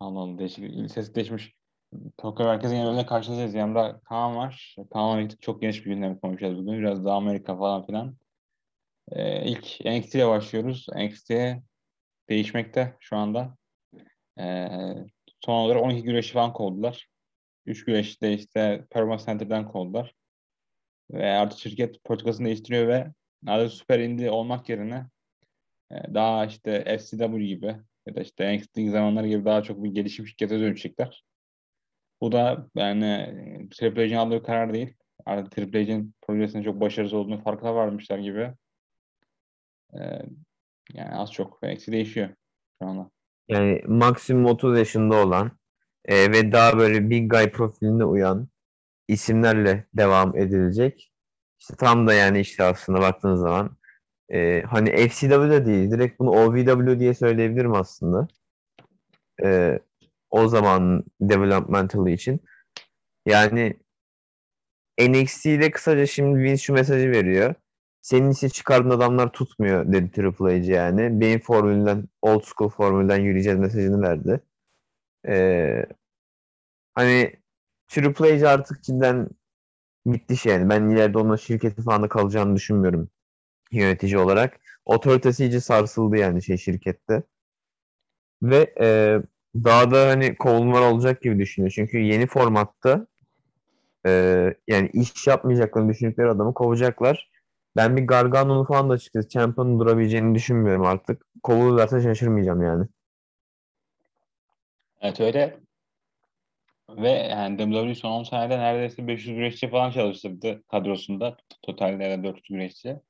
Allah Allah değişik. Ses değişmiş. Tokyo Merkezi genelinde karşınızdayız. Yanımda Kaan var. Kaan'la birlikte çok geniş bir gündem konuşacağız bugün. Biraz daha Amerika falan filan. Ee, ilk NXT ile başlıyoruz. NXT değişmekte şu anda. Ee, son olarak 12 güreşi falan kovdular. 3 güreşi de işte Performance Center'dan kovdular. Ve artık şirket politikasını değiştiriyor ve artık süper indie olmak yerine daha işte FCW gibi ya da işte NXT zamanları gibi daha çok bir gelişim şirkete dönüşecekler. Bu da yani Triple H'in aldığı karar değil. Artık Triple H'in projesinin çok başarısız olduğunu farkına varmışlar gibi. Ee, yani az çok NXT değişiyor şu anda. Yani maksimum 30 yaşında olan e, ve daha böyle big guy profiline uyan isimlerle devam edilecek. İşte tam da yani işte aslında baktığınız zaman e, hani FCW değil direkt bunu OVW diye söyleyebilirim aslında. E, o zaman developmental için. Yani NXT'de kısaca şimdi Vince şu mesajı veriyor. Senin ise çıkardığın adamlar tutmuyor dedi Triple H yani. Benim formülden, old school formülden yürüyeceğiz mesajını verdi. Ee, hani Triple H artık cidden bitti şey yani. Ben ileride onun şirketi falan da kalacağını düşünmüyorum yönetici olarak. Otoritesi iyice sarsıldı yani şey şirkette. Ve e, daha da hani kovulmalar olacak gibi düşünüyor. Çünkü yeni formatta e, yani iş yapmayacaklarını düşündükleri adamı kovacaklar. Ben bir Gargano'nun falan da açıkçası Champion'un durabileceğini düşünmüyorum artık. Kovulurlarsa şaşırmayacağım yani. Evet öyle. Ve yani WWE son 10 senede neredeyse 500 güreşçi falan çalıştırdı kadrosunda. Totalde 400 güreşçi.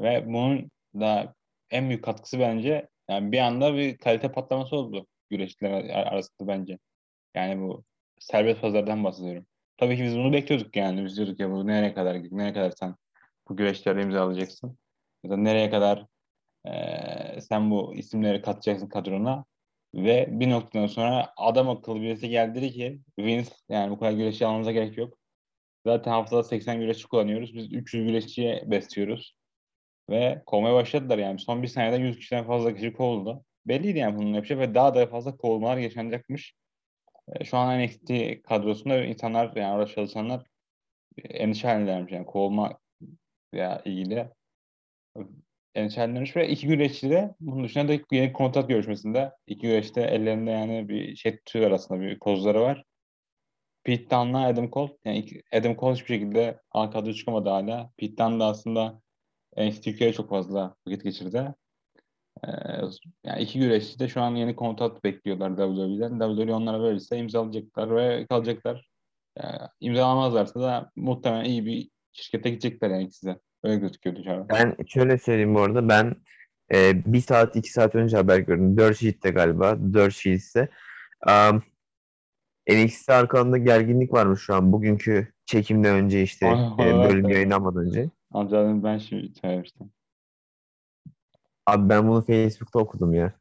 Ve bunun da en büyük katkısı bence yani bir anda bir kalite patlaması oldu güreşçiler arasında bence. Yani bu serbest pazardan bahsediyorum. Tabii ki biz bunu bekliyorduk yani. Biz diyorduk ya bu nereye kadar nereye kadar sen bu güreşlerde imzalayacaksın. Ya da nereye kadar e, sen bu isimleri katacaksın kadrona. Ve bir noktadan sonra adam akıllı birisi geldi ki Vince yani bu kadar güreşçi almamıza gerek yok. Zaten haftada 80 güreşçi kullanıyoruz. Biz 300 güreşçiye besliyoruz. Ve kovmaya başladılar yani. Son bir senede 100 kişiden fazla kişi kovuldu. Belliydi yani bunun yapacağı ve daha da fazla kovulmalar yaşanacakmış. E, şu an NXT kadrosunda insanlar yani orada çalışanlar endişe halindelermiş yani kovulma ya ilgili endişelenmiş ve iki güreşçi de bunun dışında da yeni kontrat görüşmesinde iki güreşte ellerinde yani bir şey tutuyor aslında bir kozları var. Pete Dunne'la Adam Cole. Yani Adam Cole hiçbir şekilde ana kadro çıkamadı hala. Pete Dunne da aslında NXT Türkiye'ye çok fazla vakit geçirdi. Ee, yani iki güreşçi de şu an yeni kontrat bekliyorlar WWE'den. WWE onlara verirse imzalayacaklar ve kalacaklar. Yani imzalamazlarsa da muhtemelen iyi bir şirkete gidecekler yani size. Öyle gözüküyor dışarı. Ben şöyle söyleyeyim bu arada. Ben e, bir saat iki saat önce haber gördüm. Dirt Sheet'te galiba. Dirt Sheet'te. Um, NXT arkalarında gerginlik varmış şu an. Bugünkü çekimden önce işte e, bölüm evet. yayınlanmadan önce. Amcanın ben şimdi söylemiştim. Abi ben bunu Facebook'ta okudum ya.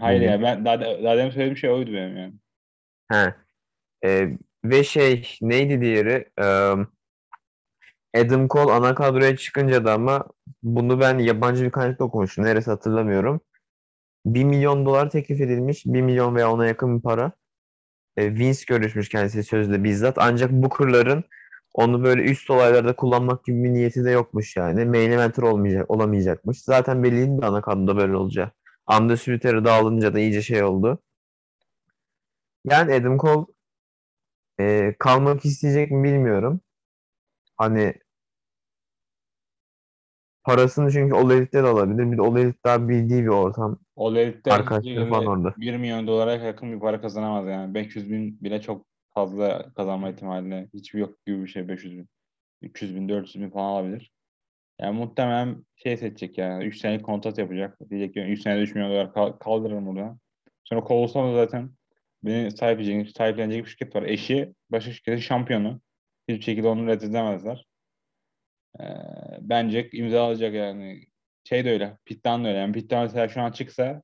Hayır Bugün. ya ben daha, daha demin söylediğim şey oydu benim yani. He. E, ve şey neydi diğeri? Um, Adam Cole ana kadroya çıkınca da ama bunu ben yabancı bir kaynakta okumuştum. Neresi hatırlamıyorum. 1 milyon dolar teklif edilmiş. 1 milyon veya ona yakın bir para. E, Vince görüşmüş kendisi sözle bizzat. Ancak Booker'ların onu böyle üst olaylarda kullanmak gibi bir niyeti de yokmuş yani. Main eventer olmayacak, olamayacakmış. Zaten belliydi de ana kadroda böyle olacak. Undisputed dağılınca da iyice şey oldu. Yani Adam Cole e, kalmak isteyecek mi bilmiyorum. Hani parasını çünkü All Elite'de de alabilir. Bir de All Elite daha bildiği bir ortam. O Elite'de Arkadaşları falan orada. 1 milyon dolara yakın bir para kazanamaz yani. 500 bin bile çok fazla kazanma ihtimali hiçbir yok gibi bir şey 500 bin. 300 bin, 400 bin falan alabilir. Yani muhtemelen şey seçecek yani 3 senelik kontrat yapacak. Diyecek ki 3 senede 3 milyon dolar kal- kaldırırım buradan. Sonra kovulsam da zaten beni sahiplenecek, sahiplenecek bir şirket var. Eşi başka şirketin şampiyonu. Hiçbir şekilde onu reddedemezler. Ee, bence imzalayacak yani. Şey de öyle. Pit'ten de öyle. Yani Pit'ten mesela şu an çıksa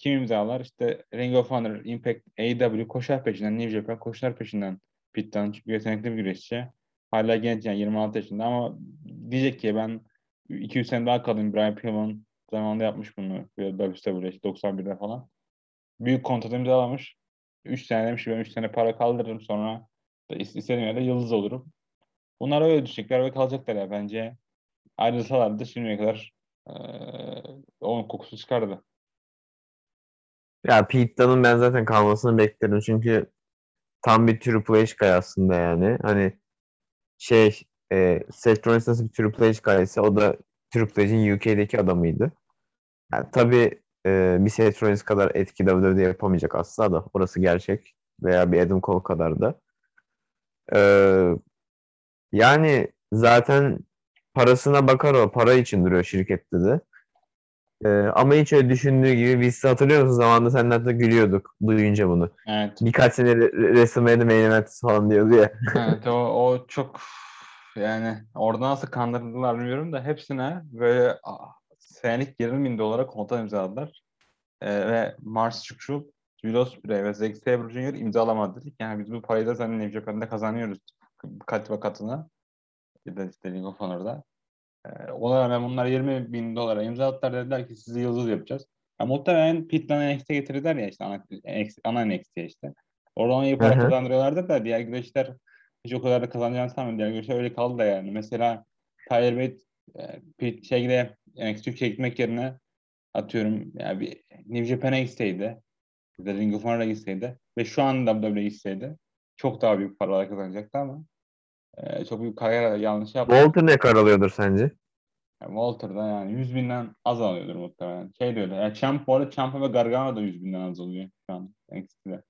kim imzalar? İşte Ring of Honor, Impact, AEW koşar peşinden. New Japan koşar peşinden. Pit'ten çünkü yetenekli bir güreşçi. Hala genç yani 26 yaşında ama diyecek ki ben 200 sene daha kalayım Brian Pillman zamanında yapmış bunu. İşte 91'de falan. Büyük kontrat imzalamış. 3 sene demiş ben 3 sene para kaldırırım sonra da istediğim yerde yıldız olurum. Bunlar öyle düşecekler ve kalacaklar ya bence. Ayrılsalardı şimdiye kadar e, onun kokusu çıkardı. Ya Pete Dunne'ın ben zaten kalmasını beklerim çünkü tam bir Triple H guy aslında yani. Hani şey e, Seth Rollins nasıl bir Triple H guy'si o da Triple H'in UK'deki adamıydı. Yani tabii e, bir Seth Rollins kadar etki WWE'de yapamayacak asla da orası gerçek. Veya bir Adam Cole kadar da. E, yani zaten parasına bakar o. Para için duruyor şirkette de. Ee, ama hiç öyle düşündüğü gibi biz hatırlıyor musun zamanında seninle de gülüyorduk duyunca bunu. Evet. Birkaç sene re- WrestleMania'da main event falan diyordu ya. evet o, o çok yani orada nasıl kandırdılar bilmiyorum da hepsine böyle senelik 20 bin dolara kontrat imzaladılar. Ee, ve Mars Çukçul, Julius Bray ve Zack Sabre Jr. imzalamadı dedik. Yani biz bu parayı da senin New Japan'da kazanıyoruz. Kat ve katına. Ya da işte Ring of Honor'da. Ee, ona rağmen bunlar 20 bin dolara imza attılar dediler ki sizi yıldız yapacağız. Ya muhtemelen Pitman'ı NXT'ye getirdiler ya işte ana, ana NXT'ye işte. Oradan iyi para kazandırıyorlardı da diğer güreşler hiç o kadar da kazanacağını sanmıyorum. Diğer güreşler öyle kaldı da yani. Mesela Tyler Bate e, şeyde NXT Türkiye'ye gitmek yerine atıyorum yani bir New Japan'a gitseydi ya da Ring of Honor'a gitseydi ve şu an WWE'ye gitseydi çok daha büyük paralar kazanacaktı ama e, çok büyük kariyer yanlış yaptı. Walter ne kadar alıyordur sence? Yani Walter'da yani 100 binden az alıyordur muhtemelen. Şey öyle. Yani Champ bu arada Ciampa ve Gargano da 100 binden az alıyor şu an NXT'de.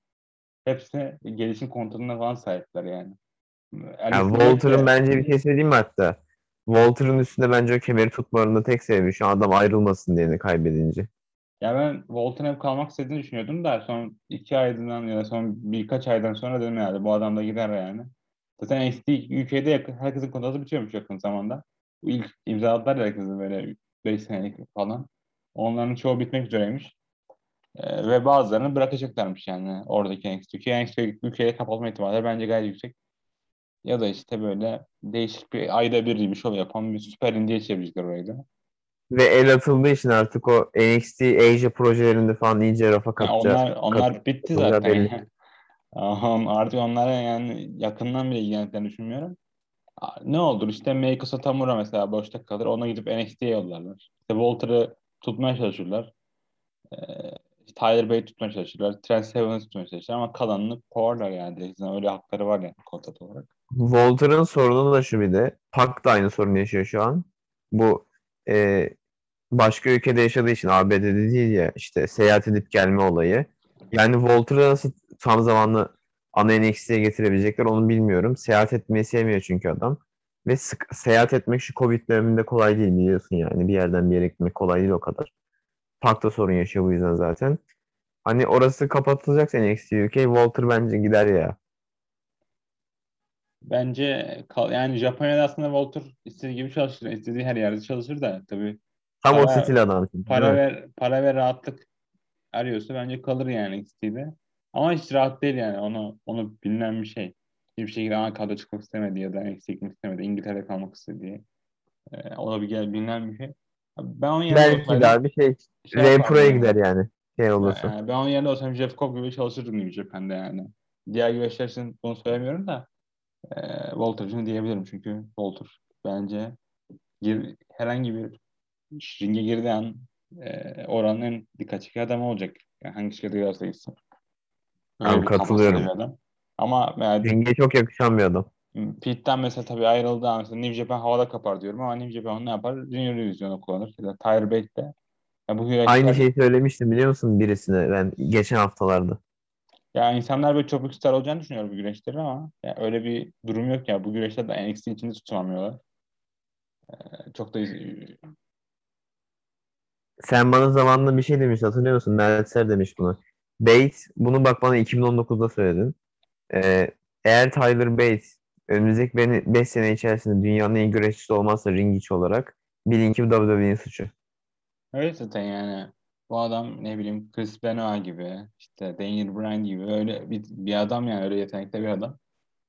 Hepsi gelişim kontratına falan sahipler yani. Yani Alice Walter'ın de- bence bir şey söyleyeyim mi hatta? Walter'ın üstünde bence o kemeri tutmalarında tek sebebi şu adam ayrılmasın diye kaybedince. Ya ben Walter'ın hep kalmak istediğini düşünüyordum da son iki aydan ya da son birkaç aydan sonra dedim yani bu adam da gider yani. Zaten NXT UK'de herkesin kontratı bitiyormuş yakın zamanda. Bu ilk imzaladılar ya herkesin böyle 5 senelik falan. Onların çoğu bitmek üzereymiş. Ee, ve bazılarını bırakacaklarmış yani oradaki NXT UK. NXT UK'ye kapatma ihtimali bence gayet yüksek. Ya da işte böyle değişik bir ayda bir bir şov yapan bir süper indie çevirecekler orayı da. Ve el atıldığı için artık o NXT Asia projelerinde falan iyice rafa Ya katacak. onlar onlar bitti zaten. Artık onlara yani yakından bile ilgilendiklerini düşünmüyorum. Ne olur işte Meiko Satomura mesela boşta kalır. Ona gidip NXT'ye yollarlar. İşte Walter'ı tutmaya çalışırlar. Ee, Tyler Bate tutmaya çalışırlar. Trent Seven'ı tutmaya çalışırlar ama kalanını kovarlar yani. Direkt. Öyle hakları var yani kontrat olarak. Walter'ın sorunu da şu de. Pak da aynı sorunu yaşıyor şu an. Bu e, başka ülkede yaşadığı için ABD'de değil ya işte seyahat edip gelme olayı. Yani Walter'ı nasıl tam zamanlı ana NXT'ye getirebilecekler onu bilmiyorum. Seyahat etmeyi sevmiyor çünkü adam. Ve sık, seyahat etmek şu Covid döneminde kolay değil biliyorsun yani. Bir yerden bir yere gitmek kolay değil o kadar. Pak da sorun yaşıyor bu yüzden zaten. Hani orası kapatılacaksa NXT UK Walter bence gider ya. Bence kal- yani Japonya'da aslında Walter istediği gibi çalışır. istediği her yerde çalışır da tabii Tam o Para- stil adam. para değil mi? ve para ve rahatlık arıyorsa bence kalır yani NXT'de. Ama hiç rahat değil yani. Onu onu bilinen bir şey. Hiçbir şekilde Ankara'da çıkmak istemedi ya da NXT'ye gitmek istemedi. İngiltere'de kalmak istediği. Ee, o da bir gel bilinen bir şey. Ben onun yerinde Belki olsaydım daha bir şey. şey Ray Pro'ya gider yani. Şey olursa. Yani ben onun yerinde olsam Jeff Cobb gibi çalışırdım New Japan'da yani. Diğer güreşler için bunu söylemiyorum da e, Walter için diyebilirim çünkü Walter bence gir, herhangi bir ringe girdiği an e, oranın dikkat çeken adamı olacak. Yani hangi şirkete giderse gitsin. Öyle katılıyorum. adam. Ama yani Ringe çok yakışan bir adam. Pete'den mesela tabii ayrıldığı an mesela New Japan havada kapar diyorum ama New Japan ne yapar? Junior Division'u kullanır. Ya Tyler Bate de. Ya bu güreşler, Aynı şeyi söylemiştim biliyor musun birisine ben geçen haftalarda. Ya insanlar böyle çok büyük star olacağını düşünüyor bu güreşlerin ama ya öyle bir durum yok ya. Bu güreşler de NXT içinde tutunamıyorlar. Ee, çok da Sen bana zamanında bir şey demiş hatırlıyor musun? Meltzer demiş bunu. Bates bunu bak bana 2019'da söyledin. Ee, eğer Tyler Bates önümüzdeki 5 sene içerisinde dünyanın en güreşçisi olmazsa ring içi olarak bilin ki WWE'nin suçu. öyle zaten yani. Bu adam ne bileyim Chris Benoit gibi işte Daniel Bryan gibi öyle bir, bir adam yani öyle yetenekli bir adam.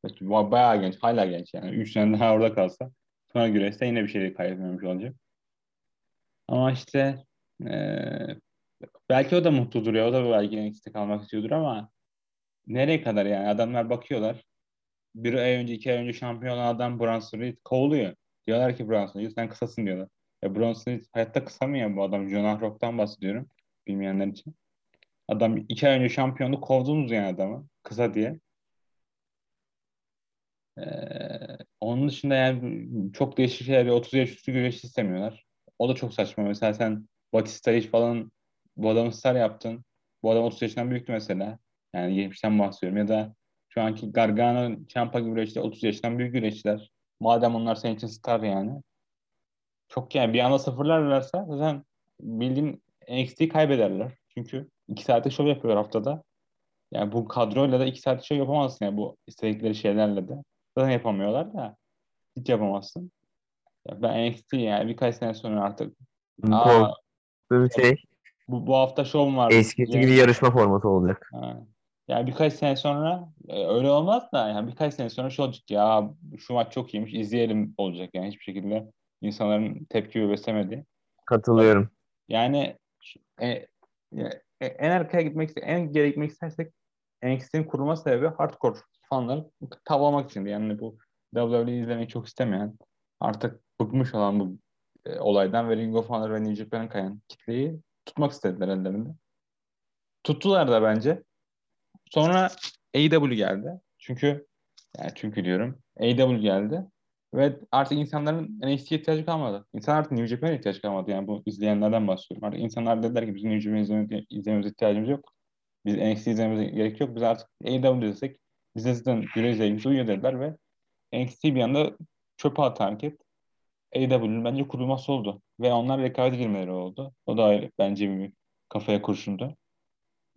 Ba- Bayağı genç, hala genç yani. 3 sene daha orada kalsa sonra güreşte yine bir şey kaybetmemiş olacak. Ama işte Ee, belki o da mutludur ya. O da belki NXT'de kalmak istiyordur ama nereye kadar yani? Adamlar bakıyorlar. Bir ay önce, iki ay önce şampiyon olan adam Bronson Reed kovuluyor. Diyorlar ki Bronson Reed sen kısasın diyorlar. Ya Bronson Reed hayatta kısa mı ya bu adam? Jonah Rock'tan bahsediyorum. Bilmeyenler için. Adam iki ay önce şampiyonu kovdunuz yani adamı. Kısa diye. Ee, onun dışında yani çok değişik şeyler. 30 yaş üstü güreş istemiyorlar. O da çok saçma. Mesela sen Batista'yı falan bu adamı star yaptın. Bu adam 30 yaşından büyüktü mesela. Yani geçmişten bahsediyorum. Ya da şu anki Gargano, Ciampa gibi güreşçiler 30 yaşından büyük güreşçiler. Madem onlar senin için star yani. Çok yani bir anda sıfırlarlarsa zaten bildiğin NXT'yi kaybederler. Çünkü iki saatlik şov yapıyor haftada. Yani bu kadroyla da iki saatlik şov yapamazsın yani bu istedikleri şeylerle de. Zaten yapamıyorlar da hiç yapamazsın. Ya ben NXT yani birkaç sene sonra artık aa, Korktuğum şey bu, bu hafta şov var. eskisi gibi yarışma formatı olacak. Ha. Yani birkaç sene sonra e, öyle olmaz da yani birkaç sene sonra şu olacak ya şu maç çok iyiymiş izleyelim olacak yani hiçbir şekilde insanların tepki beslemedi. Katılıyorum. Yani e, e, en arkaya gitmek en geri gitmek istersek NXT'nin kurulma sebebi hardcore fanları tavlamak için yani bu WWE izlemeyi çok istemeyen artık bıkmış olan bu e, olaydan ve Ring of Honor ve New Japan'ın kayan kitleyi tutmak istediler ellerinde. Tuttular da bence. Sonra AEW geldi. Çünkü yani çünkü diyorum AEW geldi. Ve artık insanların NXT'ye ihtiyacı kalmadı. İnsan artık New Japan'a ihtiyaç kalmadı. Yani bu izleyenlerden bahsediyorum. Artık insanlar dediler ki bizim New Japan izlememize, ihtiyacımız yok. Biz NXT izlememize gerek yok. Biz artık AEW desek bize zaten güreş zevkimiz uyuyor dediler ve NXT bir anda çöpe atan hareket. AEW'nin bence kurulması oldu. Ve onlar rekabet girmeleri oldu. O da ayrı, bence bir kafaya kurşundu.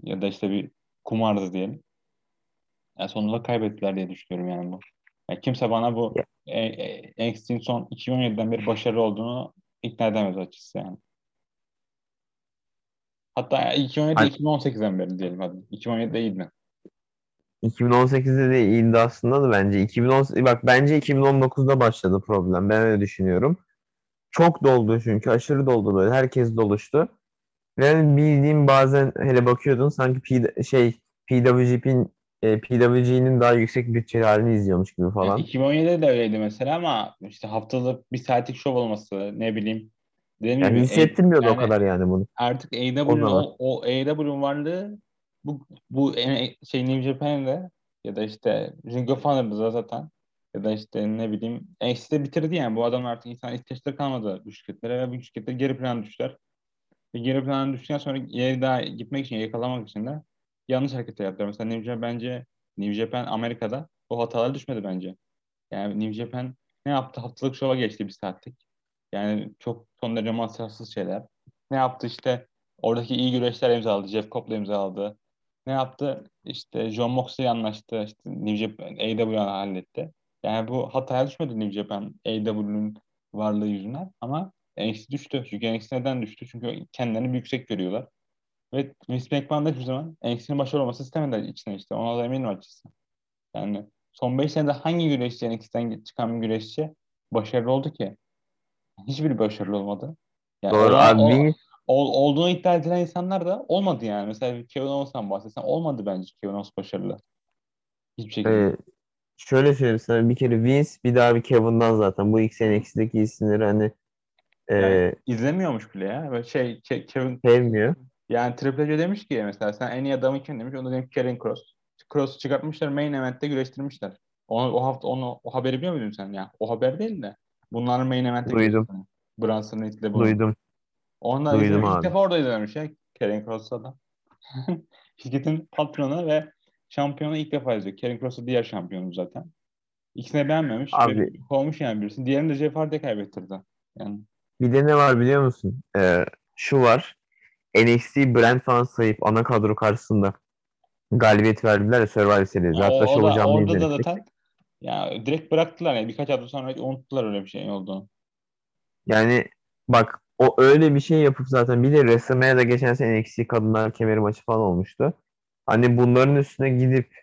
Ya da işte bir kumardı diyelim. Yani sonunda kaybettiler diye düşünüyorum yani bu. Yani kimse bana bu e, e, son 2017'den beri başarılı olduğunu ikna edemez açıkçası yani. Hatta 2017 2018'den beri diyelim hadi. 2017'de iyiydi. 2018'de de iyiydi aslında da bence. 2010 bak bence 2019'da başladı problem. Ben öyle düşünüyorum. Çok doldu çünkü aşırı doldu böyle. Herkes doluştu. Ve bildiğim bazen hele bakıyordun sanki P, şey PWG'nin e, PWG'nin daha yüksek bütçeli halini izliyormuş gibi falan. Yani 2017'de de öyleydi mesela ama işte haftalık bir saatlik şov olması ne bileyim. Dediğim yani gibi, hissettirmiyordu yani o kadar yani bunu. Artık AEW'nin o, o AEW'nin varlığı bu, bu şey New Japan'de ya da işte Ring of Honor'da zaten ya da işte ne bileyim NXT'de bitirdi yani. Bu adam artık insan ihtiyaçları kalmadı bu şirketlere ve bu şirketler geri plana düştüler. Ve geri plana düştükten sonra ileri daha gitmek için, yakalamak için de yanlış hareketler yaptılar. Mesela New Japan bence New Japan Amerika'da o hatalar düşmedi bence. Yani New Japan ne yaptı? Haftalık şova geçti bir saatlik. Yani çok son derece masrafsız şeyler. Ne yaptı işte oradaki iyi güreşler imzaladı. Jeff Cobb'la imzaladı. Ne yaptı? İşte John Moxley anlaştı. İşte New Japan AEW halletti. Yani bu hataya düşmedi New Japan AEW'nun varlığı yüzünden ama NXT düştü. Çünkü NXT neden düştü? Çünkü kendilerini yüksek görüyorlar. Ve Vince McMahon da hiçbir zaman NXT'nin başarılı olması istemedi içine işte. Ona da eminim açıkçası. Yani son 5 senede hangi güreşçi NXT'den çıkan bir güreşçi başarılı oldu ki? Hiçbir başarılı olmadı. Yani Doğru abi. O, ol, olduğunu iddia edilen insanlar da olmadı yani. Mesela Kevin Owens'tan bahsetsen olmadı bence Kevin Owens başarılı. Hiçbir şekilde. Ee, şöyle söyleyeyim sana bir kere Vince bir daha bir Kevin'dan zaten bu ilk NXT'deki isimleri hani yani e, izlemiyormuş bile ya. Böyle şey Kevin sevmiyor. Yani Triple H demiş ki mesela sen en iyi adamı kim demiş. Onu demiş Karen Cross. Cross'u çıkartmışlar main event'te güreştirmişler. Onu, o hafta onu o haberi biliyor muydun sen ya? O haber değil de. Bunların main event'te Duydum. Brunson Reed'le bunu. Duydum. Onlar Duydum izlemiş, ilk defa orada izlemiş ya. Karen Cross'ta da. Şirketin patronu ve şampiyonu ilk defa izliyor. Karen Cross'ta diğer şampiyonu zaten. İkisini beğenmemiş. Abi, kovmuş yani birisi. Diğerini de Jeff Hardy'ye kaybettirdi. Yani. Bir de ne var biliyor musun? Ee, şu var. NXT brand falan sayıp ana kadro karşısında galibiyet verdiler ya Survivor Series. Hatta şu hocam Orada da zaten ya direkt bıraktılar yani birkaç hafta sonra unuttular öyle bir şey olduğunu. Yani bak o öyle bir şey yapıp zaten bir de WrestleMania'da geçen sene NXT kadınlar kemeri maçı falan olmuştu. Hani bunların üstüne gidip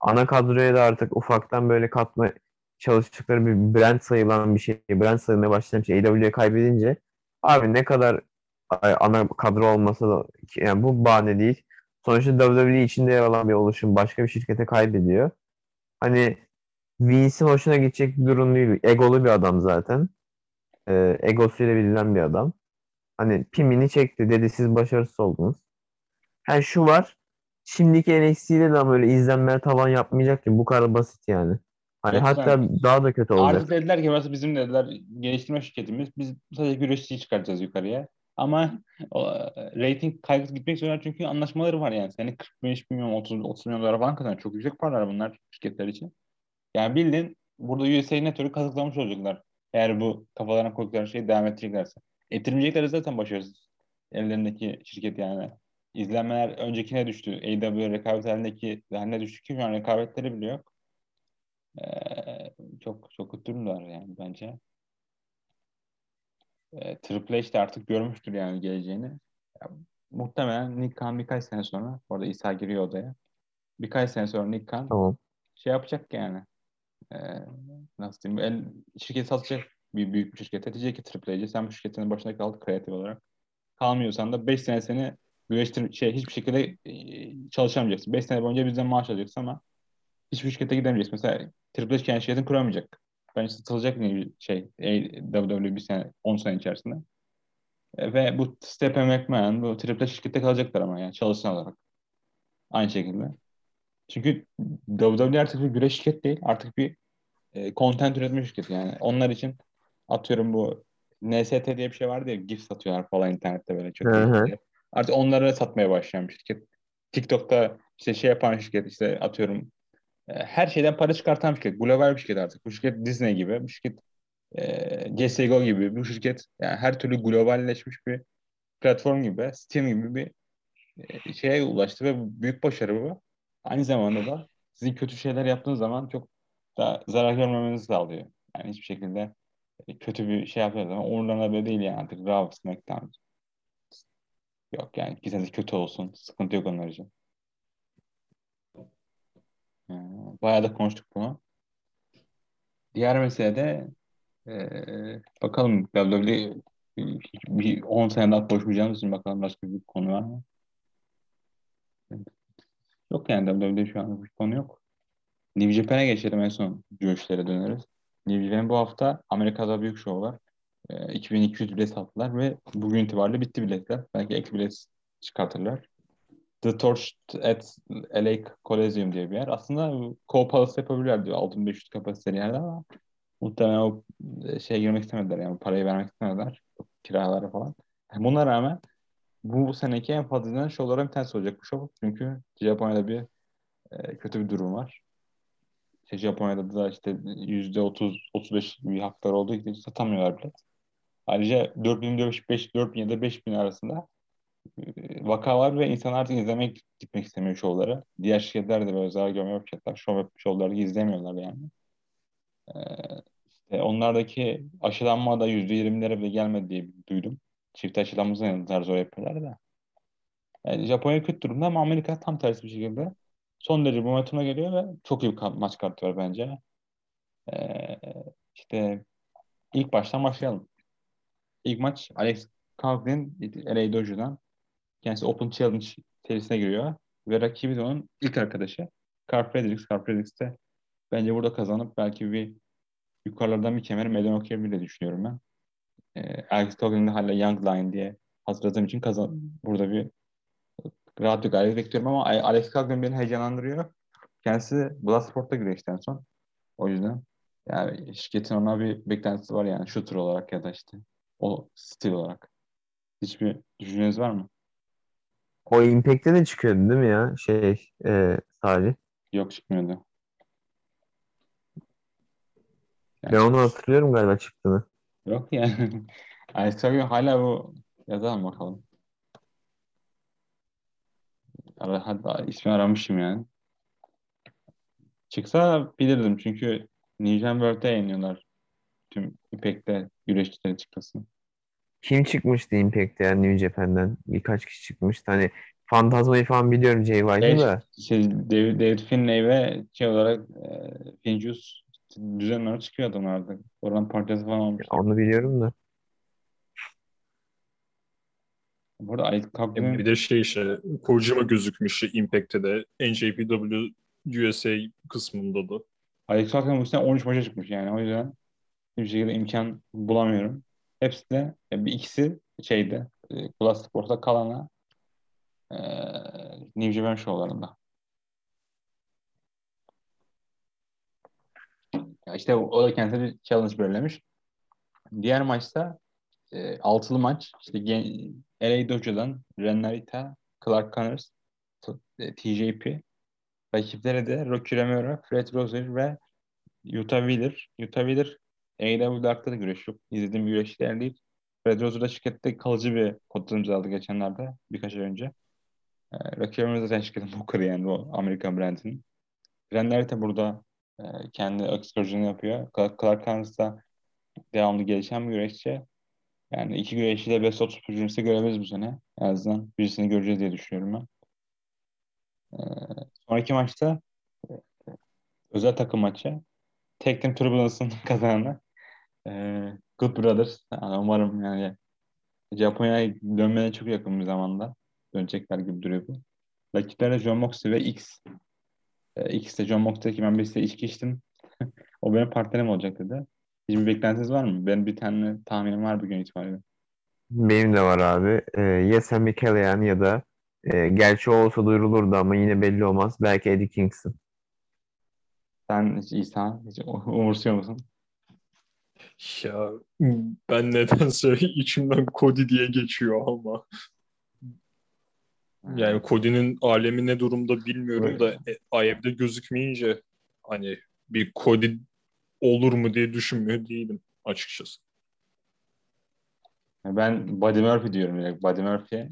ana kadroya da artık ufaktan böyle katma çalıştıkları bir brand sayılan bir şey, brand sayılmaya başlayan bir şey AW'ye kaybedince abi ne kadar ana kadro olmasa da yani bu bahane değil. Sonuçta WWE içinde yer alan bir oluşum başka bir şirkete kaybediyor. Hani Vince'in hoşuna gidecek bir durum değil. Egolu bir adam zaten. Ee, egosuyla bilinen bir adam. Hani pimini çekti dedi siz başarısız oldunuz. Ha şu var. Şimdiki NXT'de de böyle izlenmeler tavan yapmayacak ki bu kadar basit yani. Hani Evet, hatta yani. daha da kötü olacak. Artık dediler ki burası bizim dediler geliştirme şirketimiz. Biz sadece güreşçiyi çıkartacağız yukarıya. Ama o, rating kaygısı gitmek zorunda çünkü anlaşmaları var yani. Senin 45 milyon 30, 30 milyon dolar falan kazanıyor. Çok yüksek paralar bunlar şirketler için. Yani bildiğin burada USA Network'ü kazıklamış olacaklar. Eğer bu kafalarına koydukları şeyi devam ettireceklerse. Ettirmeyecekleri zaten başarısız. Ellerindeki şirket yani. İzlenmeler öncekine düştü. AW rekabet halindeki haline düştü ki şu an rekabetleri bile yok. Ee, çok çok kötü durumdalar yani bence. Ee, Triple H de artık görmüştür yani geleceğini. Ya, muhtemelen Nick Khan birkaç sene sonra, orada İsa giriyor odaya. Birkaç sene sonra Nick Khan Tamam. şey yapacak yani. Ee, nasıl diyeyim? El, şirketi satacak bir büyük bir şirkete. Diyecek ki Triple H'e sen bu şirketin başında kal kreatif olarak. Kalmıyorsan da 5 sene seni güreştir şey hiçbir şekilde e, çalışamayacaksın. 5 sene boyunca bizden maaş alacaksın ama hiçbir şirkete gidemeyeceksin. Mesela Triple H kendi şirketini kuramayacak. Bence satılacak bir şey WWE bir sene 10 sene içerisinde. E, ve bu Stepen McMahon bu Triple H şirkette kalacaklar ama yani çalışan olarak. Aynı şekilde. Çünkü WWE artık bir güreş şirket değil. Artık bir e, content üretme şirketi yani. Onlar için atıyorum bu NST diye bir şey vardı ya GIF satıyorlar falan internette böyle çok Hı hı. iyi. Artık onları satmaya başlayan bir şirket. TikTok'ta işte şey yapan şirket işte atıyorum e, her şeyden para çıkartan bir şirket. Global bir şirket artık. Bu şirket Disney gibi. Bu şirket e, CSGO gibi. Bu şirket yani her türlü globalleşmiş bir platform gibi. Steam gibi bir e, şeye ulaştı ve büyük başarı bu. Aynı zamanda da sizin kötü şeyler yaptığınız zaman çok da zarar görmemenizi sağlıyor. Yani hiçbir şekilde e, kötü bir şey yaptığınız zaman umurlarında bile değil yani artık Raw, SmackDown. Yok yani de kötü olsun. Sıkıntı yok onlar için. Ee, Bayağı da konuştuk bunu. Diğer mesele de e, bakalım WWE bir 10 sene daha konuşmayacağımız için bakalım başka bir konu var mı? Yok yani WWE'de şu an bir konu yok. New Japan'e geçelim en son görüşlere döneriz. New Japan bu hafta Amerika'da büyük şov var. E, 2200 bilet sattılar ve bugün itibariyle bitti biletler. Belki ek bilet çıkartırlar. The Torch at LA Coliseum diye bir yer. Aslında co-palace yapabilirler diyor 6500 kapasiteli yerde ama muhtemelen o e, şeye girmek istemediler yani parayı vermek istemediler. Kiralara falan. Buna rağmen bu, seneki en fazla izlenen şovlardan bir tanesi olacak bu şov. Çünkü Japonya'da bir e, kötü bir durum var. İşte Japonya'da da işte yüzde 30 35 bir haklar olduğu için satamıyorlar bilet. Ayrıca 4000 5 4000 ya da 5000 arasında vaka var ve insanlar artık izlemek gitmek istemiyor şovları. Diğer şirketler de böyle zarar görmeye başladılar. Şov, şovları izlemiyorlar yani. Ee, işte onlardaki aşılanma da %20'lere bile gelmedi diye duydum. Çift aşılanmasını zar zor yapıyorlar da. Yani Japonya kötü durumda ama Amerika tam tersi bir şekilde son derece momentuma geliyor ve çok iyi bir maç kartı var bence. Ee, işte ilk baştan başlayalım. İlk maç Alex Coughlin LA Dojo'dan kendisi Open Challenge serisine giriyor ve rakibi de onun ilk arkadaşı Carl Fredericks. Carl Fredericks de bence burada kazanıp belki bir yukarılardan bir kemer meydan okuyabilir diye düşünüyorum ben. Ee, Alex Coughlin'i hala Young Lion diye hatırladığım için kazan burada bir rahat bir galibiyet bekliyorum ama Alex Coughlin beni heyecanlandırıyor. Kendisi Bloodsport'ta işte en son. O yüzden yani şirketin ona bir beklentisi var yani shooter olarak ya da işte o stil olarak. Hiçbir düşünceniz var mı? O Impact'te de çıkıyordu değil mi ya? Şey e, Salih. Yok çıkmıyordu. Ben onu hatırlıyorum galiba çıktığını. Yok yani. Coughlin hala bu yazalım bakalım. Ara, hatta ismi aramışım yani. Çıksa bilirdim çünkü New World'e yayınlıyorlar. Tüm İpek'te güreşçileri çıkmasın. Kim çıkmıştı Impact'te yani New Japan'den? Birkaç kişi çıkmıştı. Hani Fantazmayı falan biliyorum Jay White'ı da. Şey, David, David Finlay ve şey olarak e, Finjus düzenli olarak çıkıyor adamlardı. Oradan parçası falan olmuş. Onu biliyorum da. Burada Alex E, Coughlin Bir de şey işte Kojima gözükmüş Impact'te de NJPW USA kısmında da. Alex Coughlin bu sene 13 maça çıkmış yani. O yüzden hiçbir şekilde imkan bulamıyorum. Hepsi de e, bir ikisi şeyde e, Plus Sports'ta kalana e, New Japan Show'larında. İşte o, o da kendine bir challenge belirlemiş. Diğer maçta e, altılı maç. İşte gen, LA Dojo'dan Ren Narita, Clark Connors, T- e, TJP. Rakipleri de Rocky Romero, Fred Roser ve Yuta Wheeler. Yuta Wheeler AEW Dark'ta da güreş yok. İzlediğim bir güreşler değil. Fred Roser da şirkette kalıcı bir kontrat imzaladı geçenlerde. Birkaç ay önce. E, Romero zaten şirketin booker'ı yani o Amerikan brandinin. Ren Narita burada e, kendi excursion'ı yapıyor. Clark da devamlı gelişen bir güreşçi. Yani iki güreşçiyle best 30 turnuvası görebiliriz bu sene. En azından birisini göreceğiz diye düşünüyorum ben. Ee, sonraki maçta e, özel takım maçı. Team Turbulence'ın kazananı e, Good Brothers. Yani umarım yani Japonya'ya dönmeye çok yakın bir zamanda dönecekler gibi duruyor bu. Rakipleri John Moxley ve X. E, X de John Moxley ki ben birisiyle içki içtim. o benim partnerim olacak dedi. Hiçbir beklentiniz var mı? Benim bir tane tahminim var bugün itibariyle. Benim de var abi. Ee, ya Sami Callihan ya da e, gerçi olsa duyurulurdu ama yine belli olmaz. Belki Eddie Kingston. Sen hiç İsa hiç umursuyor musun? Ya ben nedense içimden Cody diye geçiyor ama yani Cody'nin alemi ne durumda bilmiyorum da e, IM'de gözükmeyince hani bir Cody olur mu diye düşünmüyor değilim açıkçası. Ben Buddy Murphy diyorum direkt. Buddy Murphy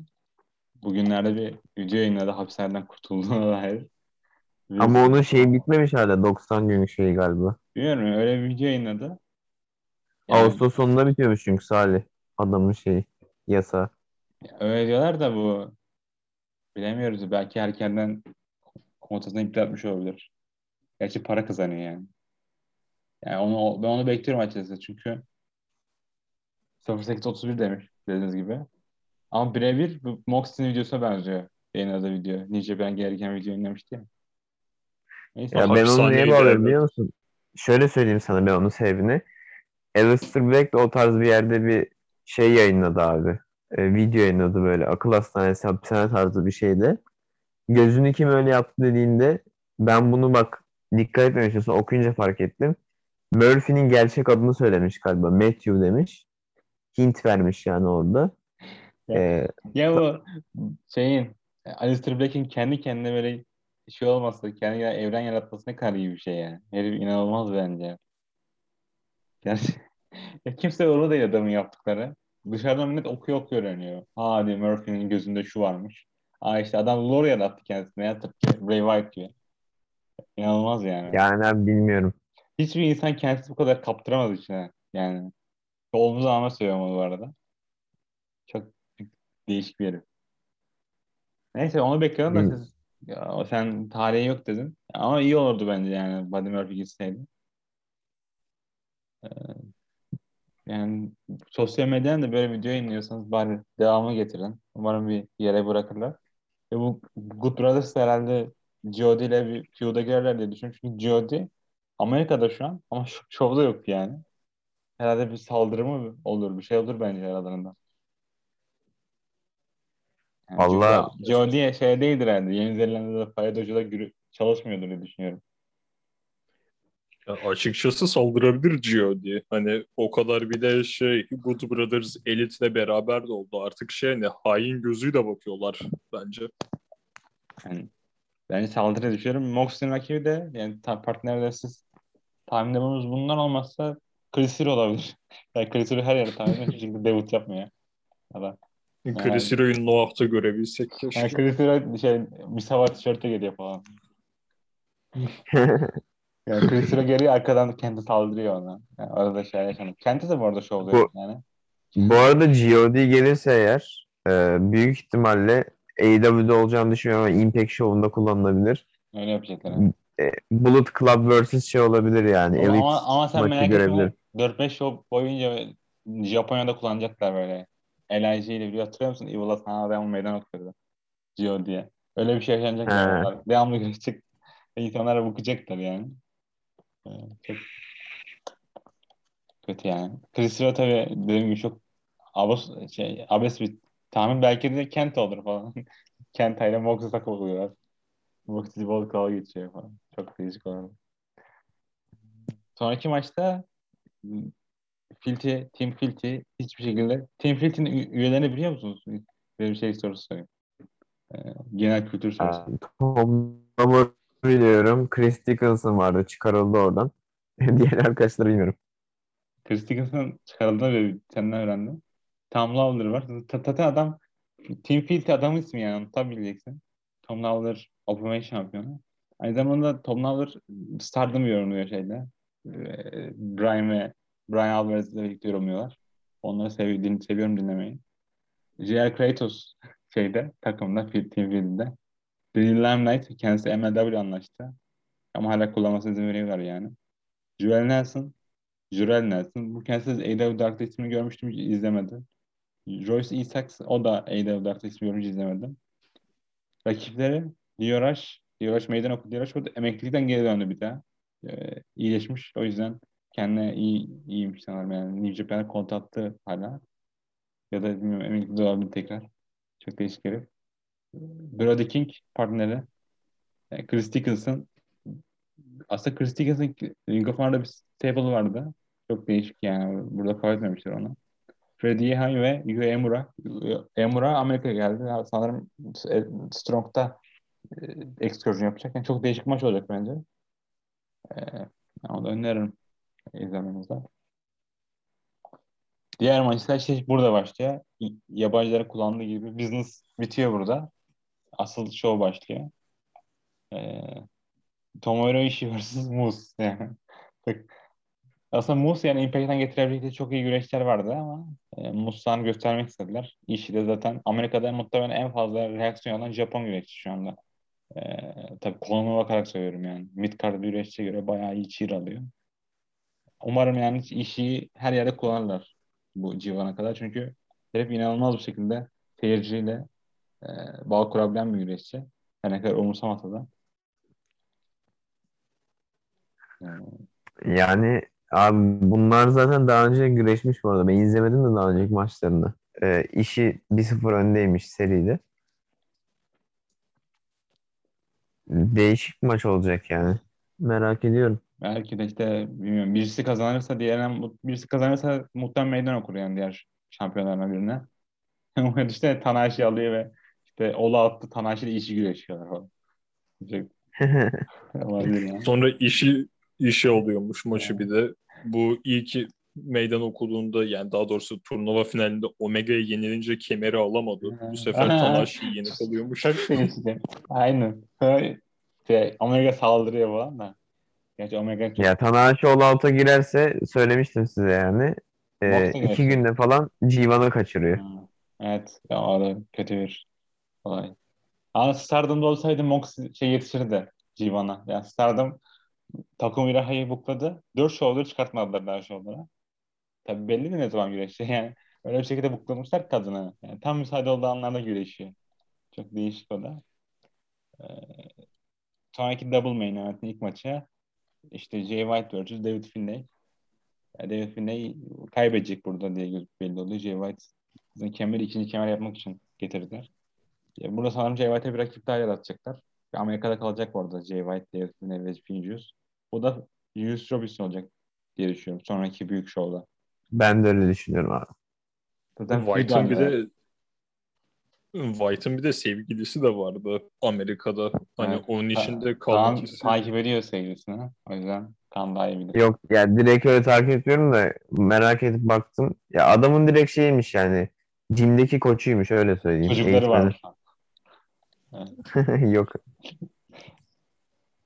bugünlerde bir video yayınladı hapishaneden kurtulduğuna dair. Ama onun şeyi bitmemiş hala. 90 gün şeyi galiba. Bilmiyorum öyle bir video yayınladı. Yani Ağustos sonunda bitiyormuş çünkü Salih. Adamın şeyi. Yasa. öyle diyorlar da bu bilemiyoruz. Belki erkenden komutasını iptal etmiş olabilir. Gerçi para kazanıyor yani. Yani onu, ben onu bekliyorum açıkçası çünkü 0831 demiş dediğiniz gibi. Ama birebir bu Moxley'nin videosuna benziyor. Yayınladığı video. New Japan gereken video yayınlamıştı ya. Neyse. Ya ben onu de bağlıyorum biliyor musun? Şöyle söyleyeyim sana ben onun sebebini. Alistair Black de o tarz bir yerde bir şey yayınladı abi. E, video yayınladı böyle. Akıl hastanesi, hapishane tarzı bir şeyde. Gözünü kim öyle yaptı dediğinde ben bunu bak dikkat etmemiştim. Sonra okuyunca fark ettim. Murphy'nin gerçek adını söylemiş galiba. Matthew demiş. Hint vermiş yani orada. E, Ya bu şeyin Alistair Black'in kendi kendine böyle şey olması, kendi evren yaratması ne kadar iyi bir şey yani. Herif inanılmaz bence. Yani ya kimse onu değil adamın yaptıkları. Dışarıdan millet okuyor okuyor öğreniyor. Ha hadi Murphy'nin gözünde şu varmış. Aa işte adam lore yarattı kendisine ya tıpkı Bray Wyatt gibi. İnanılmaz yani. yani abi bilmiyorum. Hiçbir insan kendisi bu kadar kaptıramaz içine. Yani. Olduğumuz anlamda söylüyorum onu bu arada. Çok değişik bir herif. Neyse onu bekliyorum da Bil- siz ya, sen tarihi yok dedin. Ama iyi olurdu bence yani Buddy Murphy gitseydi. Ee, yani sosyal medyadan da böyle video yayınlıyorsanız bari devamını getirin. Umarım bir yere bırakırlar. Ve bu Good Brothers herhalde G.O.D ile bir feud'a girerler diye düşünüyorum. Çünkü G.O.D Amerika'da şu an ama şovda yok yani. Herhalde bir saldırı mı olur, bir şey olur bence aralarında. Yani çünkü G.O.D şey değildir herhalde. Yeni Zelanda'da Payadocu'da gürü- çalışmıyordur diye düşünüyorum. Ya açıkçası saldırabilir Gio diye. Hani o kadar bir de şey Good Brothers Elite'le beraber de oldu. Artık şey ne hain gözüyle bakıyorlar bence. Yani bence saldırı düşünüyorum. Moxley'in rakibi de yani ta- partnerler siz tahmin edememiz bunlar olmazsa Chris Hero olabilir. Yani Chris Hero her yerde tahmin ediyor. Hiçbir şekilde debut yapmıyor. Adam. Chris Hero'yu Noah'ta görebilsek keşke. Yani Chris Hero şey Misawa tişörte geliyor falan. Yani Chris geliyor arkadan kendi saldırıyor ona. Yani arada şey yaşanıyor. Kendi de bu arada şov oluyor yani. Bu arada G.O.D gelirse eğer e, büyük ihtimalle AEW'de olacağını düşünüyorum ama Impact Show'unda kullanılabilir. Öyle yapacaklar. yani. E, Bullet Club vs. şey olabilir yani. Elite Ama, ama sen merak etme. görebilir. 4-5 show boyunca Japonya'da kullanacaklar böyle. Elijah ile biliyor hatırlıyor musun? Evil'a sana devamlı meydan okuyordu. Gio diye. Öyle bir şey yaşanacak. Devamlı görecek. İnsanlara bakacaklar yani. Ee, Çok kötü yani. Chris Rowe tabii dediğim gibi çok abes, şey, abes bir tahmin. Belki de Kent olur falan. Kent ile Mox'u takılıyorlar. Mox'u bol kavga geçiyor falan. Çok değişik olur. Sonraki maçta Filthy, Team Filthy hiçbir şekilde Team Filthy'nin ü- üyelerini biliyor musunuz? Böyle bir şey sorusu sorayım. Ee, genel kültür sorusu. Tom Brady biliyorum. Chris Dickinson vardı. Çıkarıldı oradan. Diğer arkadaşları bilmiyorum. Chris Dickinson çıkarıldığını ve senden öğrendim. Tom Lawler var. Ta- Zaten adam Team Filthy adamın ismi yani. Tabii bileceksin. Tom Lawler Open şampiyonu. Aynı zamanda Tom Lawler Stardom yorumluyor şeyde. Ee, Brian ve Brian Alvarez ile birlikte yorumluyorlar. Onları sev din- seviyorum dinlemeyi. J.R. Kratos şeyde takımda Team Field'de. Drew Limelight kendisi MLW anlaştı. Ama hala kullanmasına izin veriyorlar yani. Joel Nelson Jurel Nelson. Bu kendisi AW Dark'ta ismini görmüştüm izlemedim. Royce Isaacs o da AW Dark'ta ismini görmüş izlemedim. Rakipleri Dioraş. Dioraş meydan okudu. Dioraş burada emeklilikten geri döndü bir daha. Ee, iyileşmiş. O yüzden kendine iyi iyiymiş sanırım yani. New Japan'a kontaktı hala. Ya da bilmiyorum emekli olabilir tekrar. Çok değişik herif. Brody King partneri. Yani Chris Dickinson. Aslında Chris Dickinson Ring of Honor'da bir stable vardı. Çok değişik yani. Burada kabul etmemişler onu. Freddie Yehay ve Yu Emura. Emura Amerika'ya geldi. Sanırım e, Strong'da e, excursion yapacak. Yani çok değişik maç olacak bence. E, onu da öneririm izlemenize. Diğer maçlar işte burada başlıyor. Y- Yabancıların kullandığı gibi business bitiyor burada. Asıl show başlıyor. E, Tomohiro Ishii vs. Moose. Yani. Aslında Moose yani Impact'ten getirebilecekleri çok iyi güreşler vardı ama e, Moose'dan göstermek istediler. Ishii de zaten Amerika'da muhtemelen en fazla reaksiyon alan Japon güreşçi şu anda. E, tabii konuma bakarak söylüyorum yani. Mid-card güreşçiye göre bayağı iyi cheer alıyor. Umarım yani Ishii'yi her yerde kullanırlar bu civana kadar. Çünkü hep inanılmaz bir şekilde seyirciyle e, bağ kurabilen bir güreşçi. Her ne kadar umursamasa da. E, Yani abi bunlar zaten daha önce güreşmiş bu arada. Ben izlemedim de daha önceki maçlarını. Ee, işi 1-0 öndeymiş seride. Değişik maç olacak yani. Merak ediyorum. Belki de işte bilmiyorum birisi kazanırsa diğerine birisi kazanırsa muhtemelen meydan okur yani diğer şampiyonlarına birine. Ama işte Tanahashi alıyor ve işte Ola attı Tanahashi ile işi güreşiyorlar falan. Sonra işi işi oluyormuş maçı bir de. Bu ilk meydan okuduğunda yani daha doğrusu turnuva finalinde Omega'ya yenilince kemeri alamadı. Bu sefer Aha. Tanahashi'yi yenip alıyormuş. Çok değişik. Aynen. Sonra işte Omega saldırıyor falan da. Gerçi Omega çok Ya Tanahashi all out'a girerse söylemiştim size yani. Ee, Box'a iki günde falan G1'ı kaçırıyor. Ha, Evet. Ya o da kötü bir olay. Ama Stardom'da olsaydı Mox şey yetişirdi Civan'a. Yani Stardom Takumi Iraha'yı bukladı. Dört shoulder çıkartmadılar daha shoulder'a. Tabii belli de ne zaman güreşiyor. Yani öyle bir şekilde buklamışlar kadını. Yani tam müsaade olduğu anlarda güreşiyor. Çok değişik o da. Ee, sonraki double main event'in ilk maçı işte Jay White vs. David Finlay. Yani David Finlay kaybedecek burada diye belli oluyor. Jay White kemeri ikinci kemer yapmak için getirdiler. Ya burada sanırım Jay White'e bir rakip daha yaratacaklar. Amerika'da kalacak bu arada Jay White, David ve Finjuice. O da Juice Robinson olacak diye düşünüyorum. Sonraki büyük şovda. Ben de öyle düşünüyorum abi. Zaten White'ın bir de White'ın bir de sevgilisi de vardı Amerika'da. Hani Evet. onun içinde Kaan kalmak istiyor. takip ediyor sevgilisini. O yüzden Kaan daha iyi bilir. Yok ya direkt öyle takip etmiyorum da merak edip baktım. Ya adamın direkt şeymiş yani. Jim'deki koçuymuş öyle söyleyeyim. Çocukları Eğitmeni. var. Yok.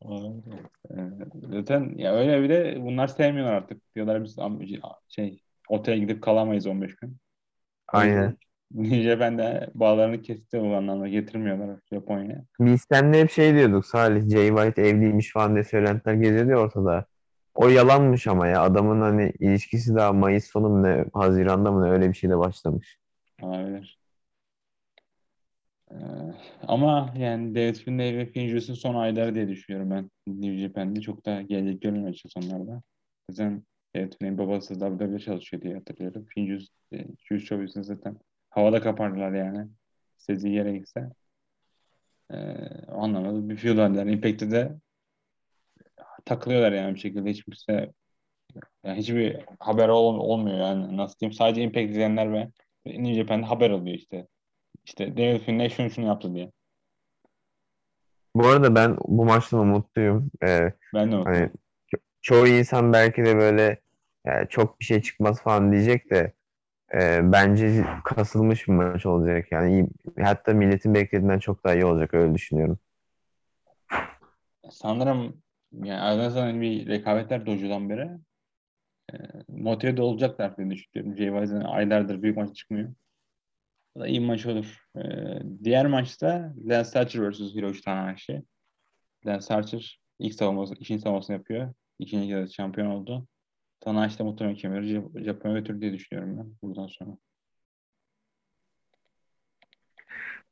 Ee, Zaten ya öyle bir de bunlar sevmiyorlar artık. Diyorlar biz şey otele gidip kalamayız 15 gün. Aynen. New Japan'de bağlarını kesti bu anlamda getirmiyorlar Japonya'ya. Biz seninle hep şey diyorduk Salih Jay White evliymiş falan diye söylentiler geziyordu ortada. O yalanmış ama ya adamın hani ilişkisi daha Mayıs sonu mu ne Haziran'da mı ne öyle bir şeyle başlamış. Olabilir. Ee, ama yani David Finlay ve Finjuice'ın son ayları diye düşünüyorum ben. New Japan'de çok da gelecek görünmüyor sonlarda. Zaten David Finlay'in babası WWE'de çalışıyor diye hatırlıyorum. Finjuice, e, Juice Showbiz'in zaten havada kapardılar yani. İstediği yere gitse. Ee, o anlamda bir feud haller. Impact'te de takılıyorlar yani bir şekilde. Hiç kimse yani hiçbir haber ol, olmuyor yani. Nasıl diyeyim? Sadece Impact izleyenler ve New Japan'de haber alıyor işte. İşte David Finlay şunu şunu yaptı diye. Bu arada ben bu maçtan mutluyum. Ee, Ben de o. hani ço- çoğu insan belki de böyle yani çok bir şey çıkmaz falan diyecek de e, bence kasılmış bir maç olacak. Yani iyi, hatta milletin beklediğinden çok daha iyi olacak öyle düşünüyorum. Sanırım yani sonra bir rekabetler dojudan beri e, motive de olacaklar diye düşünüyorum. Jay aylardır büyük maç çıkmıyor. Da iyi maç olur. E, diğer maçta Lance Archer vs. Hiroshi Tanahashi. Lance Archer ilk savunması, ikinci savunmasını yapıyor. İkinci kez şampiyon oldu. Tanahashi de muhtemelen kemeri Jap- Japonya götürür diye düşünüyorum ben buradan sonra.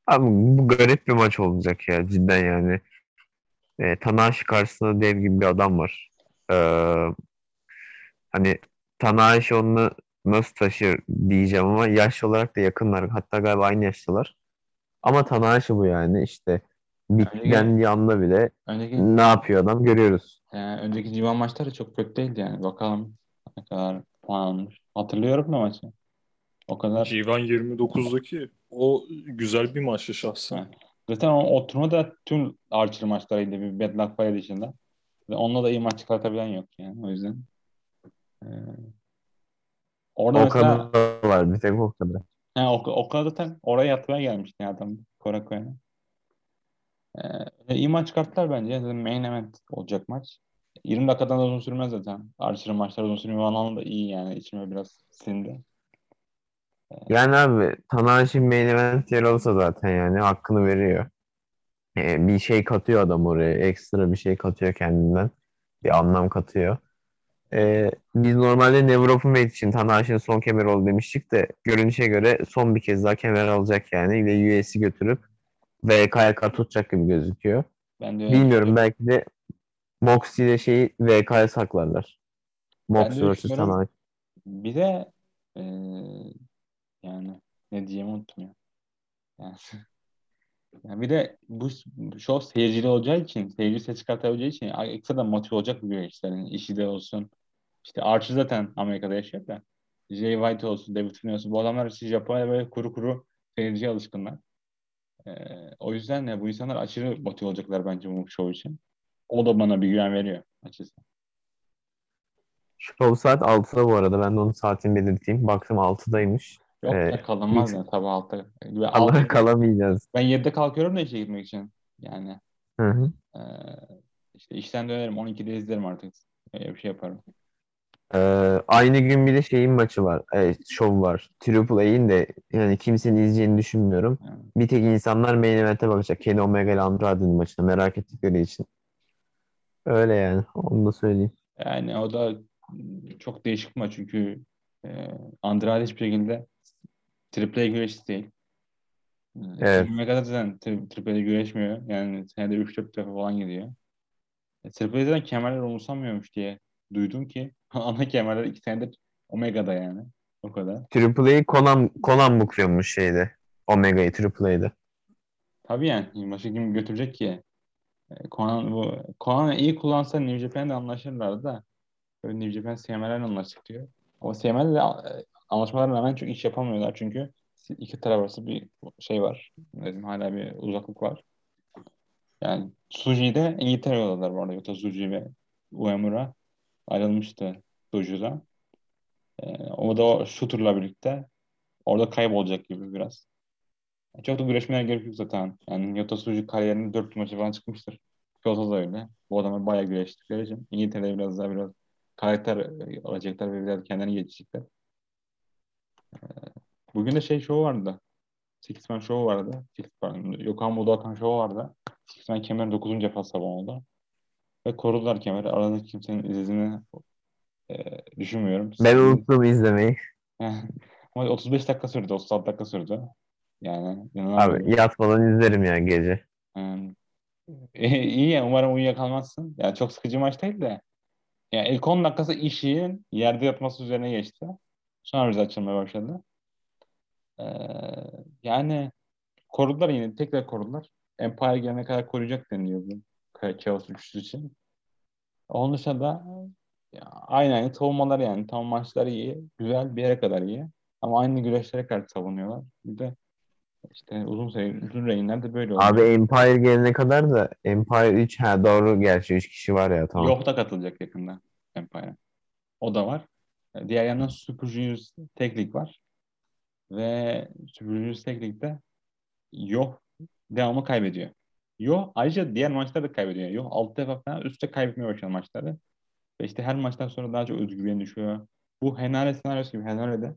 Abi bu garip bir maç olacak ya cidden yani. E, Tanahashi karşısında dev gibi bir adam var. Ee, hani Tanahashi onu nasıl taşır diyeceğim ama yaş olarak da yakınlar. Hatta galiba aynı yaştalar. Ama Tanahashi bu yani işte bitti dendiği anda bile Önceki ne yapıyor adam görüyoruz. Yani önceki civan maçları çok kötü değildi yani. Bakalım ne kadar puan almış. Hatırlıyorum da maçı. O kadar. G1 29'daki o güzel bir maçtı şahsen. Zaten o, o turnuvada tüm Archer maçlarıydı bir Bad Luck Fire dışında. Ve onunla da iyi maç çıkartabilen yok yani. O yüzden. Ee, orada O mesela kadar var bir tek o kadar. ha, o, o kadar zaten oraya yatmaya gelmişti ya adam. Kore'ne. Ee, iyi maç çıkarttılar bence. Zaten main event olacak maç. 20 dakikadan da uzun sürmez zaten. Archer'ın maçları uzun sürmüyor. Anlamda da iyi yani. İçime biraz sindi. Yani abi Tanahashi main event yer olsa zaten yani hakkını veriyor. Ee, bir şey katıyor adam oraya. Ekstra bir şey katıyor kendinden. Bir anlam katıyor. Ee, biz normalde Weight için Tanahashi'nin son kemer oldu demiştik de görünüşe göre son bir kez daha kemer alacak yani ve US'i götürüp VK'ya tutacak gibi gözüküyor. Ben de öyle Bilmiyorum düşünüyorum. belki de Moxie ile şeyi VK'ya saklarlar. Moxie vs. düşünüyorum. Tanahashi. Bir de eee, yani ne diyeyim unuttum ya. Yani, yani bir de bu show seyircili olacağı için, seyirci ses çıkartabileceği için ekstra da motive olacak bir güreşlerin. işi de olsun. İşte Archer zaten Amerika'da yaşıyor da. Jay White olsun, David Finlay olsun. Bu adamlar işte Japonya'da böyle kuru kuru seyirciye alışkınlar. Eee, o yüzden de bu insanlar aşırı motive olacaklar bence bu show için. O da bana bir güven veriyor açıkçası. Show saat 6'da bu arada. Ben de onun saatini belirteyim. Baktım 6'daymış. Yok Ee, ya kalınmaz yani sabah altta. Ve Allah altı- kalamayacağız. Ben 7'de kalkıyorum da işe gitmek için. Yani Hı hı. eee, işte işten dönerim 12'de izlerim artık. Öyle bir şey yaparım. Ee, aynı gün bir de şeyin maçı var. Evet, şov var. Triple A'in de yani kimsenin izleyeceğini düşünmüyorum. Yani. Bir tek insanlar main event'e bakacak. Kenny Omega ile Andrade'nin maçına merak ettikleri için. Öyle yani. Onu da söyleyeyim. Yani o da çok değişik bir maç çünkü eee Andrade hiçbir şekilde Triple A güreşçisi değil. Evet. Evet. Omega zaten tri- Triple güreşmiyor. Yani senede 3-4 defa falan gidiyor. E, Triple A'den kemerler umursamıyormuş diye duydum ki ana kemerler iki senedir Omega'da yani. O kadar. Triple Conan, Conan bukluyormuş şeyde. Omega'yı Triple A'da. Tabii yani başka kim götürecek ki? E, Conan bu Conan iyi kullansa New Japan'le anlaşırlardı da New Japan CML'lerle anlaştık diyor. Ama CML'le e, anlaşmalarına rağmen çok iş yapamıyorlar çünkü iki taraf arası bir şey var. Dedim, hala bir uzaklık var. Yani Suji'yi de İngiltere yolladılar bu arada. Yota Suji ve Uemura ayrılmıştı Doju'da. E, o da o shooter'la birlikte orada kaybolacak gibi biraz. Çok da güreşmeye gerek yok zaten. Yani Yota Suji kariyerinin dört maçı falan çıkmıştır. Kyoto da öyle. Bu adamlar bayağı güreştikleri için. İngiltere'de biraz daha biraz karakter e, alacaklar ve biraz kendilerini geliştirecekler. Ee, Bugün de şey şovu vardı. Six Man şovu vardı. Six Man, Yokohama Budokan şovu vardı. Six Man kemerin 9. defa sabah oldu. Ve korudular kemeri. Arada kimsenin izini e, düşünmüyorum. Ben unuttum izlemeyi. Ama 35 dakika sürdü, 36 dakika sürdü. Yani. Abi yatmadan izlerim ya gece. Hmm. iyi ya umarım uyuyakalmazsın. Yani çok sıkıcı maç değil de. Yani ilk 10 dakikası işin yerde yatması üzerine geçti. Sonra bize açılmaya başladı. Ee, yani korudular yine. Tekrar korudular. Empire gelene kadar koruyacak deniliyor bu Chaos üçlüsü için. Onun dışında da ya, aynı aynı savunmalar yani. Tam maçları iyi. Güzel bir yere kadar iyi. Ama aynı güreşlere karşı savunuyorlar. Bir de işte uzun süre, uzun rehinler de böyle oluyor. Abi Empire gelene kadar da Empire 3 ha doğru gerçi 3 kişi var ya tamam. Yok da katılacak yakında Empire'a. O da var. Diğer yandan Super Juniors tek lig var. Ve Super Juniors tek ligde Yok devamlı kaybediyor. Yo ayrıca diğer maçlarda da kaybediyor. Yo 6 defa falan üstte kaybetmeye başladı maçları. Ve işte her maçtan sonra daha çok özgüveni düşüyor. Bu Henare senaryosu gibi Henare'de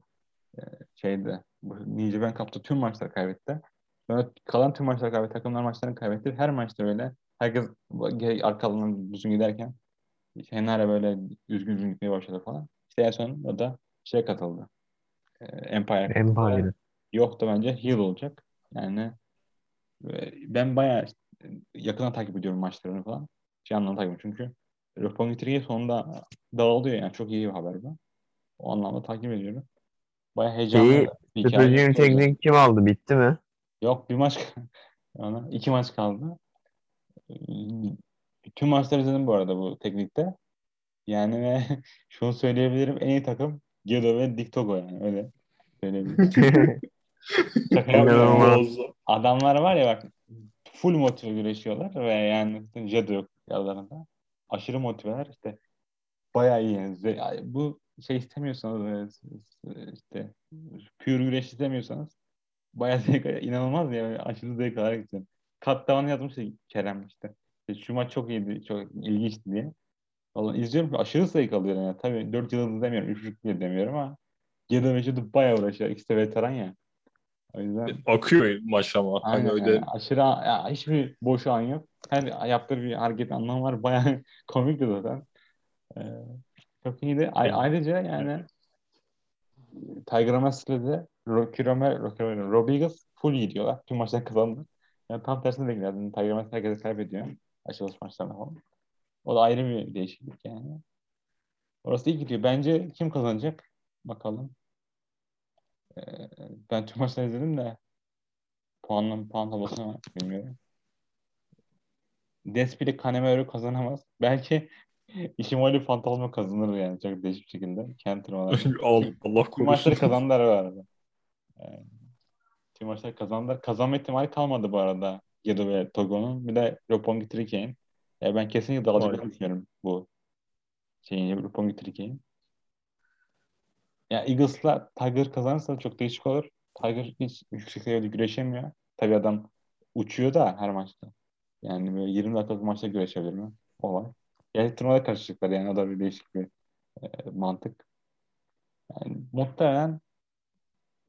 şeyde bu New Japan Cup'ta tüm maçları kaybetti. Sonra kalan tüm maçları kaybetti. Takımlar maçlarını kaybetti. Her maçta öyle. Herkes arkalarından düzgün giderken Henare böyle üzgün üzgün gitmeye başladı falan. İşte en son o da şeye katıldı. E, Empire. Empire. Yok da bence heel olacak. Yani e, ben bayağı yakından takip ediyorum maçlarını falan. Şey anlamda takip ediyorum çünkü Roppongi Tri'ye sonunda dağılıyor yani. Çok iyi bir haber bu. O anlamda takip ediyorum. Bayağı heyecanlı Şeyi, bir hikaye. Teknik kim aldı? Bitti mi? Yok bir maç yani iki maç kaldı. Tüm maçları izledim bu arada bu teknikte. Yani ve şunu söyleyebilirim en iyi takım Gedo ve Diktogo yani öyle söyleyebilirim. Adamlar var ya bak full motive güreşiyorlar ve yani Jado yok aralarında. Aşırı motiveler işte bayağı iyi. Yani. Bu şey istemiyorsanız e, işte pure güreş istemiyorsanız bayağı zevk inanılmaz ya aşırı zevk alarak gideceğim. Kat tavanı yazmış ya Kerem işte. İşte Şu maç çok iyiydi, çok ilginçti diye. Vallahi izliyorum aşırı zevk alıyorum yani. Tabii 4 yıldız demiyorum, 3 yıldız demiyorum ama ve Jado bayağı uğraşıyor. İkisi de veteran ya. O yüzden Akıyor maç ama. Aynen Hani öyle yani. Aşırı ya, hiçbir boş an yok. Her yaptığı bir hareket anlamı var. Bayağı komikti zaten. Ee, çok iyiydi. A- ayrıca yani Tiger Master'da de Rocky Romero, Rocky Romero, Eagles full iyi diyorlar. Tüm maçlar kazandı. Yani tam tersine de giderdi. Tiger Master herkese kaybediyor. Açılış maçlarında falan. O da ayrı bir değişiklik yani. Orası iyi gidiyor. Bence kim kazanacak? Bakalım. Ee, ben tüm maçları izledim de puanla puan tablosunu bilmiyorum. Despili Kanemaru kazanamaz. Belki Ishimori Fantasma kazanır yani çok değişik bir şekilde. Kentin olarak. Al- Allah Tüm maçları korusun. kazandılar bu arada. Ee, tüm maçları kazandılar. Kazanma ihtimali kalmadı bu arada. Gedo ve Togo'nun. Bir de Roppongi Trike'in. Ya ben kesinlikle dalacaklarını Aynen. düşünüyorum bu şeyin Roppongi Trike'in. Ya Eagles'la Tiger kazanırsa çok değişik olur. Tiger hiç yüksek seviyede güreşemiyor. Tabii adam uçuyor da her maçta. Yani böyle 20 dakikalık maçta güreşebilir mi? O var. Yani turnuvada karışacaklar yani o da bir değişik bir e, mantık. Yani muhtemelen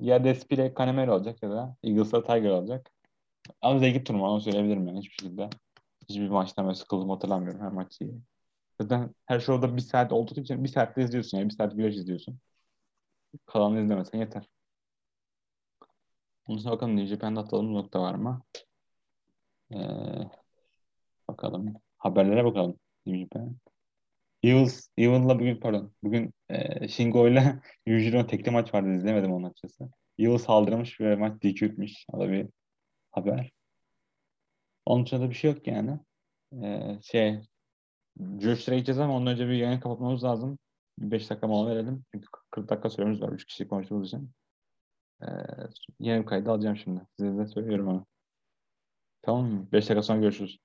ya Despile Canemiro olacak ya da Eagles'la Tiger olacak. Ama zevkli turnuva onu söyleyebilirim yani hiçbir şekilde. Hiçbir maçtan böyle sıkıldım hatırlamıyorum her maçı. Zaten her şovda bir saat olduğu için bir saatte izliyorsun yani bir saat güreş izliyorsun. Kalanını izlemesen yeter. Ondan sonra bakalım New Japan'da atladığımız nokta var mı? Ee, bakalım. Haberlere bakalım. New Japan. Evils, Evil'la bugün pardon. Bugün e, Shingo ile Yujiro'nun tekli maç vardı. izlemedim onun açıkçası. Evil saldırmış ve maç DQ etmiş. O da bir haber. Onun dışında da bir şey yok yani. Ee, şey Görüşlere gideceğiz ama ondan önce bir yayını kapatmamız lazım. 5 dakika mola verelim. Çünkü 40 dakika süremiz var. 3 kişi konuştuğumuz için. Ee, yeni bir kaydı alacağım şimdi. Size de söylüyorum onu. Tamam mı? 5 dakika sonra görüşürüz.